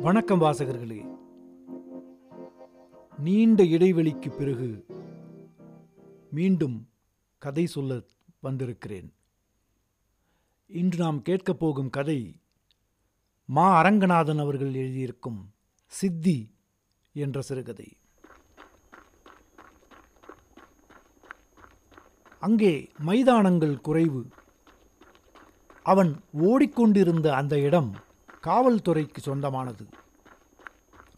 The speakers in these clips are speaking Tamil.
வணக்கம் வாசகர்களே. நீண்ட இடைவெளிக்கு பிறகு மீண்டும் கதை சொல்ல வந்திருக்கிறேன். இன்று நாம் கேட்கப் போகும் கதை மா அரங்கநாதன் அவர்கள் எழுதியிருக்கும் சித்தி என்ற சிறுகதை. அங்கே மைதானங்கள் குறைவு. அவன் ஓடிக்கொண்டிருந்த அந்த இடம் காவல்துறைக்கு சொந்தமானது.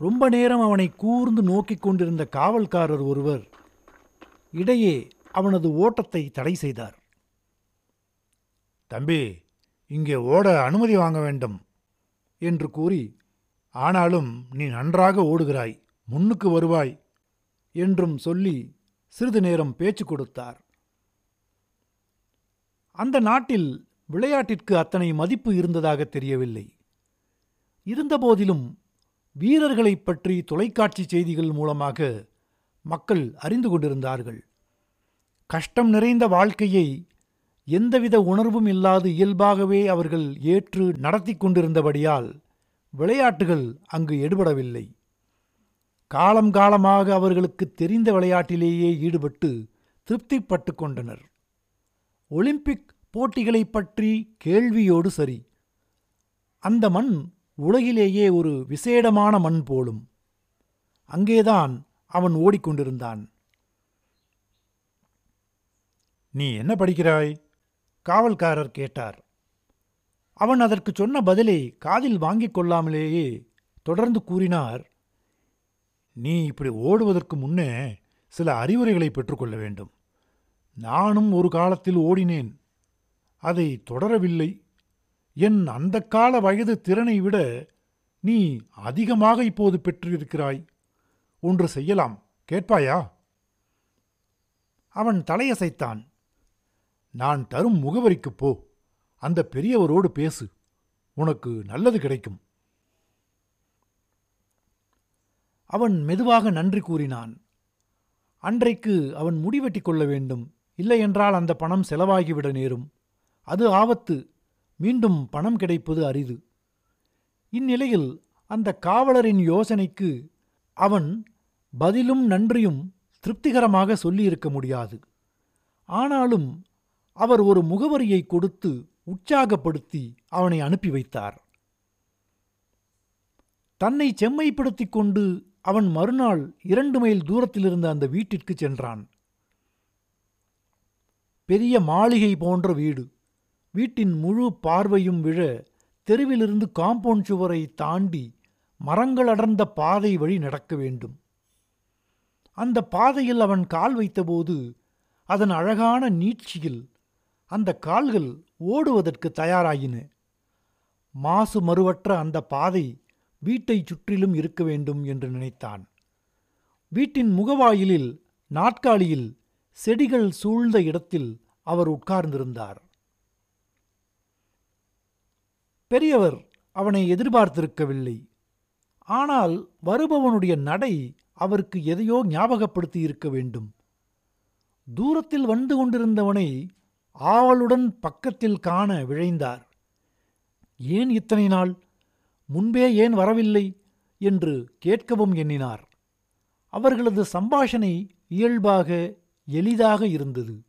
ரொம்ப நேரம் அவனை கூர்ந்து நோக்கிக் கொண்டிருந்த காவல்காரர் ஒருவர் இடையே அவனது ஓட்டத்தை தடை செய்தார். தம்பி இங்கே ஓட அனுமதி வாங்க வேண்டும் என்று கூறி ஆனாலும் நீ நன்றாக ஓடுகிறாய் முன்னுக்கு வருவாய் என்றும் சொல்லி சிறிது நேரம் பேச்சு கொடுத்தார். அந்த நாட்டில் விளையாட்டிற்கு அத்தனை மதிப்பு இருந்ததாக தெரியவில்லை. இருந்தபோதிலும் வீரர்களைப் பற்றி தொலைக்காட்சி செய்திகள் மூலமாக மக்கள் அறிந்து கொண்டிருந்தார்கள். கஷ்டம் நிறைந்த வாழ்க்கையை எந்தவித உணர்வும் இல்லாது இயல்பாகவே அவர்கள் ஏற்று நடத்தி கொண்டிருந்தபடியால் விளையாட்டுகள் அங்கு எடுபடவில்லை. காலம் காலமாக அவர்களுக்கு தெரிந்த விளையாட்டிலேயே ஈடுபட்டு திருப்திப்பட்டு கொண்டனர். ஒலிம்பிக் போட்டிகளைப் பற்றி கேள்வியோடு சரி. அந்த மண் உலகிலேயே ஒரு விசேடமான மண் போலும். அங்கேதான் அவன் ஓடிக்கொண்டிருந்தான். நீ என்ன படிக்கிறாய்? காவல்காரர் கேட்டார். அவன் அதற்கு சொன்ன பதிலை காதில் வாங்கிக் கொள்ளாமலேயே தொடர்ந்து கூறினார். நீ இப்படி ஓடுவதற்கு முன்னே சில அறிவுரைகளை பெற்றுக்கொள்ள வேண்டும். நானும் ஒரு காலத்தில் ஓடினேன். அதை தொடரவில்லை. என் அந்த கால வயது திறனை விட நீ அதிகமாக இப்போது பெற்றிருக்கிறாய். ஒன்று செய்யலாம். கேட்பாயா? அவன் தலையசைத்தான். நான் தரும் முகவரிக்குப் போ. அந்த பெரியவரோடு பேசு. உனக்கு நல்லது கிடைக்கும். அவன் மெதுவாக நன்றி கூறினான். அன்றைக்கு அவன் முடிவெட்டிக் கொள்ள வேண்டும். இல்லையென்றால் அந்த பணம் செலவாகிவிட நேரும். அது ஆபத்து. மீண்டும் பணம் கிடைப்பது அரிது. இந்நிலையில் அந்த காவலரின் யோசனைக்கு அவன் பதிலும் நன்றியும் திருப்திகரமாக சொல்லியிருக்க முடியாது. ஆனாலும் அவர் ஒரு முகவரியை கொடுத்து உற்சாகப்படுத்தி அவனை அனுப்பி வைத்தார். தன்னை செம்மைப்படுத்திக் கொண்டு அவன் மறுநாள் இரண்டு மைல் தூரத்திலிருந்த அந்த வீட்டிற்கு சென்றான். பெரிய மாளிகை போன்ற வீடு. வீட்டின் முழு பார்வையும் விழ தெருவிலிருந்து காம்பவுண்ட் சுவரை தாண்டி மரங்கள் அடர்ந்த பாதை வழி நடக்க வேண்டும். அந்த பாதையில் அவன் கால் வைத்தபோது அதன் அழகான நீட்சியில் அந்த கால்கள் ஓடுவதற்கு தயாராயின. மாசு மறுவற்ற அந்த பாதை வீட்டைச் சுற்றிலும் இருக்க வேண்டும் என்று நினைத்தான். வீட்டின் முகவாயிலில் நாட்காலியில் செடிகள் சூழ்ந்த இடத்தில் அவர் உட்கார்ந்திருந்தார். பெரியவர் அவனை எதிர்பார்த்திருக்கவில்லை. ஆனால் வருபவனுடைய நடை அவருக்கு எதையோ ஞாபகப்படுத்தி இருக்க வேண்டும். தூரத்தில் வந்து கொண்டிருந்தவனை ஆவலுடன் பக்கத்தில் காண விழைந்தார். ஏன் இத்தனை நாள்? முன்பே ஏன் வரவில்லை? என்று கேட்கவும் எண்ணினார். அவர்களது சம்பாஷணை இயல்பாக எளிதாக இருந்தது.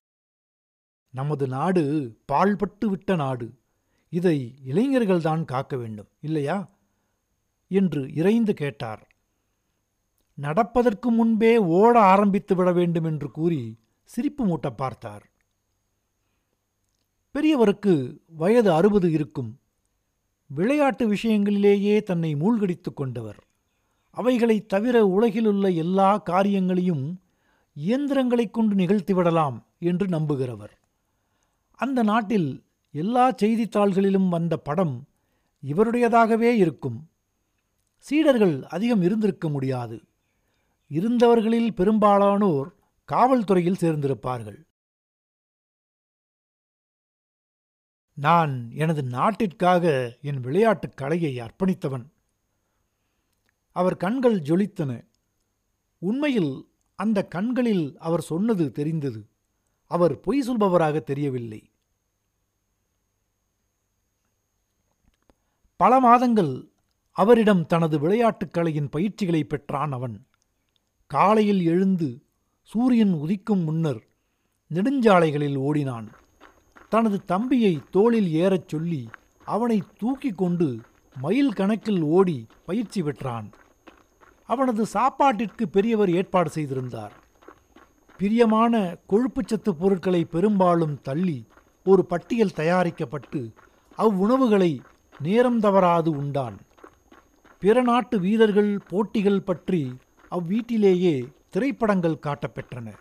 நமது நாடு பாழ்பட்டு விட்ட நாடு. இதை இளைஞர்கள்தான் காக்க வேண்டும் இல்லையா? என்று இறைந்து கேட்டார். நடப்பதற்கு முன்பே ஓட ஆரம்பித்து விட வேண்டும் என்று கூறி சிரிப்பு மூட்ட பார்த்தார். பெரியவருக்கு வயது அறுபது இருக்கும். விளையாட்டு விஷயங்களிலேயே தன்னை மூழ்கடித்துக் கொண்டவர். அவைகளைத் தவிர உலகிலுள்ள எல்லா காரியங்களையும் இயந்திரங்களைக் கொண்டு நிகழ்த்திவிடலாம் என்று நம்புகிறவர். அந்த நாட்டில் எல்லா செய்தித்தாள்களிலும் வந்த படம் இவருடையதாகவே இருக்கும். சீடர்கள் அதிகம் இருந்திருக்க முடியாது. இருந்தவர்களில் பெரும்பாலானோர் காவல்துறையில் சேர்ந்திருப்பார்கள். நான் எனது நாட்டிற்காக என் விளையாட்டுக் கலையை அர்ப்பணித்தவன். அவர் கண்கள் ஜொலித்தன. உண்மையில் அந்த கண்களில் அவர் சொன்னது தெரிந்தது. அவர் பொய் சொல்பவராக தெரியவில்லை. பல மாதங்கள் அவரிடம் தனது விளையாட்டுக் கலையின் பயிற்சிகளை பெற்றான் அவன். காலையில் எழுந்து சூரியன் உதிக்கும் முன்னர் நெடுஞ்சாலைகளில் ஓடினான். தனது தம்பியை தோளில் ஏறச் சொல்லி அவனை தூக்கிக் கொண்டு மைல் கணக்கில் ஓடி பயிற்சி பெற்றான். அவனது சாப்பாட்டிற்கு பெரியவர் ஏற்பாடு செய்திருந்தார். பிரியமான கொழுப்புச்சத்து பொருட்களை பெரும்பாலும் தள்ளி ஒரு பட்டியல் தயாரிக்கப்பட்டு அவ்வுணவுகளை நேரம் தவறாது உண்டான். பிற நாட்டு வீரர்கள் போட்டிகள் பற்றி அவ்வீட்டிலேயே திரைப்படங்கள் காட்டப்பெற்றன.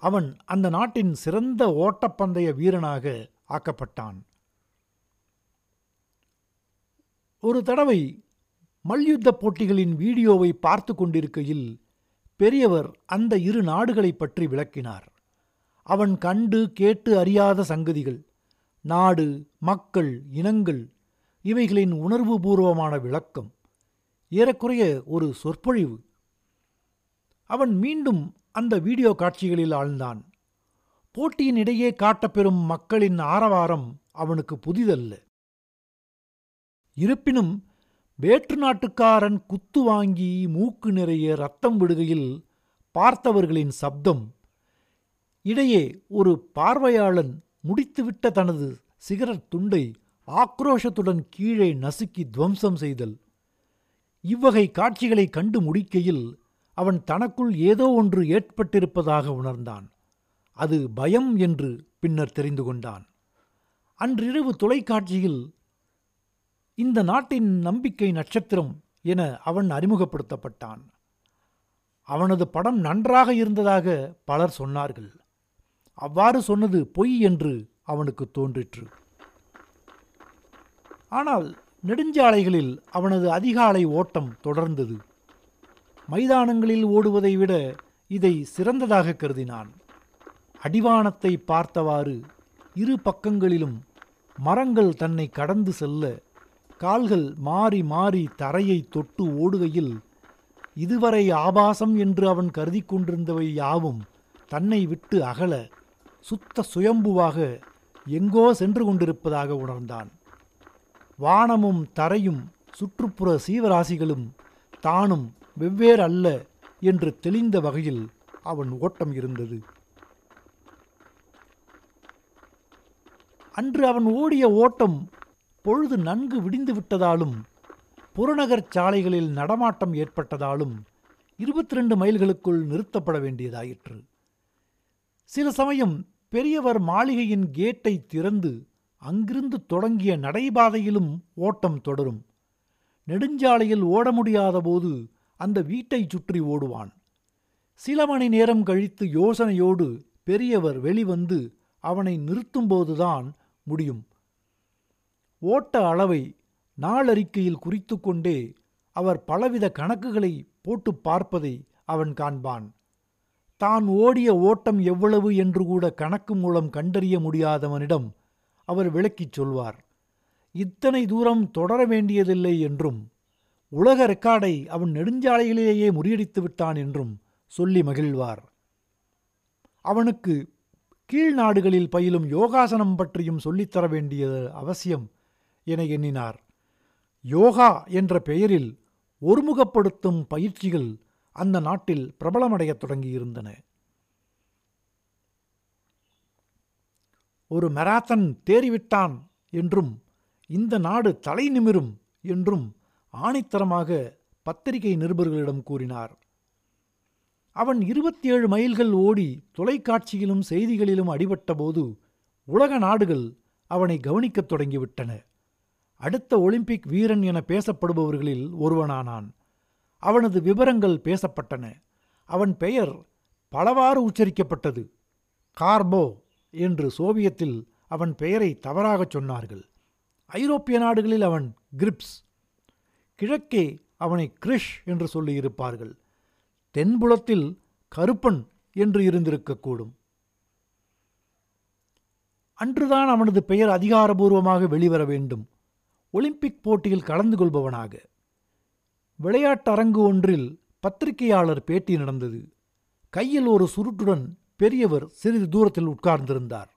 அவன் அந்த நாட்டின் சிறந்த ஓட்டப்பந்தய வீரனாக ஆக்கப்பட்டான். ஒரு தடவை மல்யுத்த போட்டிகளின் வீடியோவை பார்த்து கொண்டிருக்கையில் பெரியவர் அந்த இரு நாடுகளைப் பற்றி விளக்கினார். அவன் கண்டு கேட்டு அறியாத சங்கதிகள் நாடு மக்கள் இனங்கள் இவைகளின் உணர்வுபூர்வமான விளக்கம் ஏறக்குறைய ஒரு சொற்பொழிவு. அவன் மீண்டும் அந்த வீடியோ காட்சிகளில் ஆழ்ந்தான். போட்டியின் இடையே காட்டப்பெறும் மக்களின் ஆரவாரம் அவனுக்கு புதிதல்ல. இருப்பினும் வேற்று நாட்டுக்காரன் குத்து வாங்கி மூக்கு நிறைய ரத்தம் விடுகையில் பார்த்தவர்களின் சப்தம் இடையே ஒரு பார்வையாளன் முடித்துவிட்ட தனது சிகரெட் துண்டை ஆக்ரோஷத்துடன் கீழே நசுக்கி துவம்சம் செய்தல். இவ்வகை காட்சிகளை கண்டு முடிக்கையில் அவன் தனக்குள் ஏதோ ஒன்று ஏற்பட்டிருப்பதாக உணர்ந்தான். அது பயம் என்று பின்னர் தெரிந்து கொண்டான். அன்றிரவு தொலைக்காட்சியில் இந்த நாட்டின் நம்பிக்கை நட்சத்திரம் என அவன் அறிமுகப்படுத்தப்பட்டான். அவனது படம் நன்றாக இருந்ததாக பலர் சொன்னார்கள். அவ்வாறு சொன்னது பொய் என்று அவனுக்கு தோன்றிற்று. ஆனால் நெடுஞ்சாலைகளில் அவனது அதிகாலை ஓட்டம் தொடர்ந்தது. மைதானங்களில் ஓடுவதை விட இதை சிறந்ததாக கருதினான். அடிவானத்தை பார்த்தவாறு இரு பக்கங்களிலும் மரங்கள் தன்னை கடந்து செல்ல கால்கள் மாறி மாறி தரையை தொட்டு ஓடுகையில் இதுவரை ஆபாசம் என்று அவன் கருதி கொண்டிருந்தவை யாவும் தன்னை விட்டு அகல சுத்த சுயம்புவாக எங்கோ சென்று கொண்டிருப்பதாக உணர்ந்தான். வானமும் தரையும் சுற்றுப்புற சீவராசிகளும் தானும் வெவ்வேறு அல்ல என்று தெளிந்த வகையில் அவன் ஓட்டம் இருந்தது. அன்று அவன் ஓடிய ஓட்டம் பொழுது நன்கு விடிந்து விட்டதாலும் புறநகர் சாலைகளில் நடமாட்டம் ஏற்பட்டதாலும் இருபத்தி ரெண்டு மைல்களுக்குள் நிறுத்தப்பட வேண்டியதாயிற்று. சில சமயம் பெரியவர் மாளிகையின் கேட்டை திறந்து அங்கிருந்து தொடங்கிய நடைபாதையிலும் ஓட்டம் தொடரும். நெடுஞ்சாலையில் ஓட முடியாத போது அந்த வீட்டைச் சுற்றி ஓடுவான். சில மணி நேரம் கழித்து யோசனையோடு பெரியவர் வெளிவந்து அவனை நிறுத்தும்போதுதான் முடியும். ஓட்ட அளவை நாளறிக்கையில் குறித்து கொண்டே அவர் பலவித கணக்குகளை போட்டு பார்ப்பதை அவன் காண்பான். தான் ஓடிய ஓட்டம் எவ்வளவு என்று கூட கணக்கு மூலம் கண்டறிய முடியாதவனிடம் அவர் விளக்கிச் சொல்வார் இத்தனை தூரம் தொடர வேண்டியதில்லை என்றும் உலக ரெக்கார்டை அவன் நெடுஞ்சாலைகளிலேயே முறியடித்து விட்டான் என்றும் சொல்லி மகிழ்வார். அவனுக்கு கீழ் நாடுகளில் பயிலும் யோகாசனம் பற்றியும் சொல்லித்தர வேண்டியது அவசியம் என எண்ணினார். யோகா என்ற பெயரில் ஒருமுகப்படுத்தும் பயிற்சிகள் அந்த நாட்டில் பிரபலமடையத் தொடங்கியிருந்தன. ஒரு மெராத்தன் தேறிவிட்டான் என்றும் இந்த நாடு தலை நிமிரும் என்றும் ஆணித்தரமாக பத்திரிகை நிருபர்களிடம் கூறினார். அவன் இருபத்தி ஏழு மைல்கள் ஓடி தொலைக்காட்சியிலும் செய்திகளிலும் அடிபட்டபோது உலக நாடுகள் அவனை கவனிக்கத் தொடங்கிவிட்டன. அடுத்த ஒலிம்பிக் வீரன் என பேசப்படுபவர்களில் ஒருவனானான். அவனது விவரங்கள் பேசப்பட்டன. அவன் பெயர் பலவாறு உச்சரிக்கப்பட்டது. கார்போ. என்று சோவியத்தில் அவன் பெயரை தவறாகச் சொன்னார்கள். ஐரோப்பிய நாடுகளில் அவன் கிரிப்ஸ் கிழக்கே அவனை கிரிஷ் என்று சொல்லியிருப்பார்கள். தென்புலத்தில் கருப்பன் என்று இருந்திருக்கக்கூடும். அன்றுதான் அவனது பெயர் அதிகாரபூர்வமாக வெளிவர வேண்டும். ஒலிம்பிக் போட்டியில் கலந்து கொள்பவனாக. விளையாட்டரங்கு ஒன்றில் பத்திரிகையாளர் பேட்டி நடந்தது. கையில் ஒரு சுருட்டுடன் பெரியவர் சிறிது தூரத்தில் உட்கார்ந்திருந்தார்.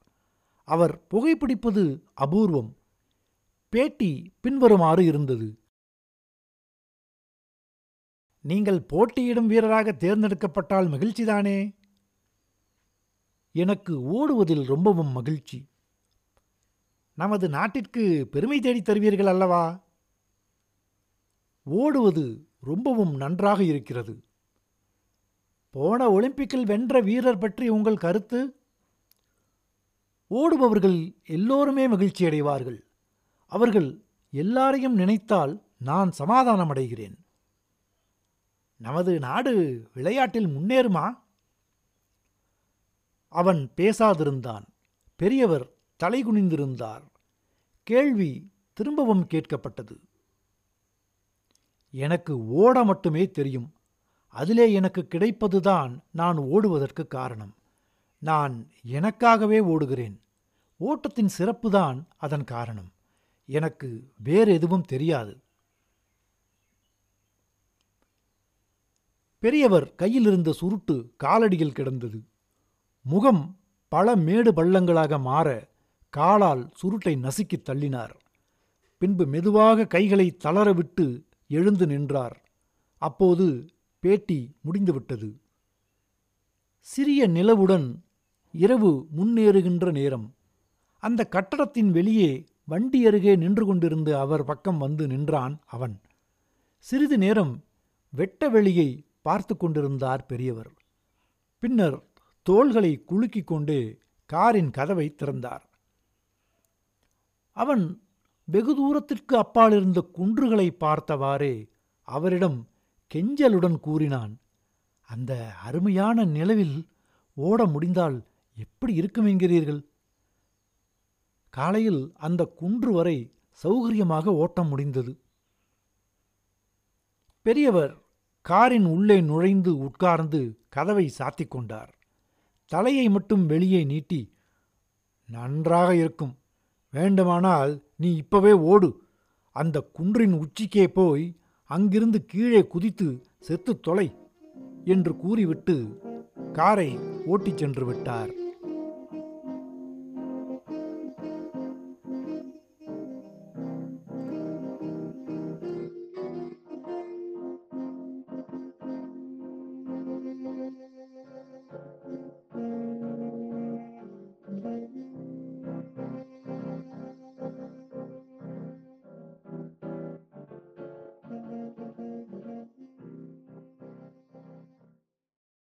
அவர் புகைப்பிடிப்பது அபூர்வம். பேட்டி பின்வருமாறு இருந்தது. நீங்கள் போட்டியிடும் வீரராக தேர்ந்தெடுக்கப்பட்டால் மகிழ்ச்சிதானே? எனக்கு ஓடுவதில் ரொம்பவும் மகிழ்ச்சி. நமது நாட்டிற்கு பெருமை தேடித் தருவீர்கள் அல்லவா? ஓடுவது ரொம்பவும் நன்றாக இருக்கிறது. போன ஒலிம்பிக்கில் வென்ற வீரர் பற்றி உங்கள் கருத்து? ஓடுபவர்கள் எல்லோருமே மகிழ்ச்சி அடைவார்கள் அவர்கள் எல்லாரையும் நினைத்தால் நான் சமாதானம் அடைகிறேன் நமது நாடு விளையாட்டில் முன்னேறுமா? அவன் பேசாதிருந்தான். பெரியவர் தலைகுனிந்திருந்தார். கேள்வி திரும்பவும் கேட்கப்பட்டது. எனக்கு ஓட மட்டுமே தெரியும். அதிலே எனக்கு கிடைப்பதுதான் நான் ஓடுவதற்கு காரணம். நான் எனக்காகவே ஓடுகிறேன். ஓட்டத்தின் சிறப்புதான் அதன் காரணம். எனக்கு வேறு எதுவும் தெரியாது. பெரியவர் கையில் இருந்த சுருட்டு காலடியில் கிடந்தது. முகம் பல மேடு பள்ளங்களாக மாற காலால் சுருட்டை நசுக்கித் தள்ளினார். பின்பு மெதுவாக கைகளை தளரவிட்டு எழுந்து நின்றார். அப்போது பேட்டி முடிந்துவிட்டது. சிறிய நிலவுடன் இரவு முன்னேறுகின்ற நேரம். அந்த கட்டடத்தின் வெளியே வண்டி அருகே நின்று கொண்டிருந்த அவர் பக்கம் வந்து நின்றான் அவன். சிறிது நேரம் வெட்ட வெளியை பார்த்து கொண்டிருந்தார் பெரியவர். பின்னர் தோள்களை குலுக்கிக் கொண்டு காரின் கதவை திறந்தார். அவன் வெகு தூரத்திற்கு அப்பாலிருந்த குன்றுகளை பார்த்தவாறே அவரிடம் கெஞ்சலுடன் கூறினான் அந்த அருமையான நிலவில் ஓட முடிந்தால் எப்படி இருக்கும் என்கிறீர்கள்? காலையில் அந்த குன்று வரை சௌகரியமாக ஓட்டம் முடிந்தது. பெரியவர் காரின் உள்ளே நுழைந்து உட்கார்ந்து கதவை சாத்திக் கொண்டார். தலையை மட்டும் வெளியே நீட்டி நன்றாக இருக்கும். வேண்டுமானால் நீ இப்பவே ஓடு. அந்த குன்றின் உச்சிக்கே போய் அங்கிருந்து கீழே குதித்து செத்து தொலை என்று கூறிவிட்டு காரை ஓட்டிச் சென்று விட்டார்.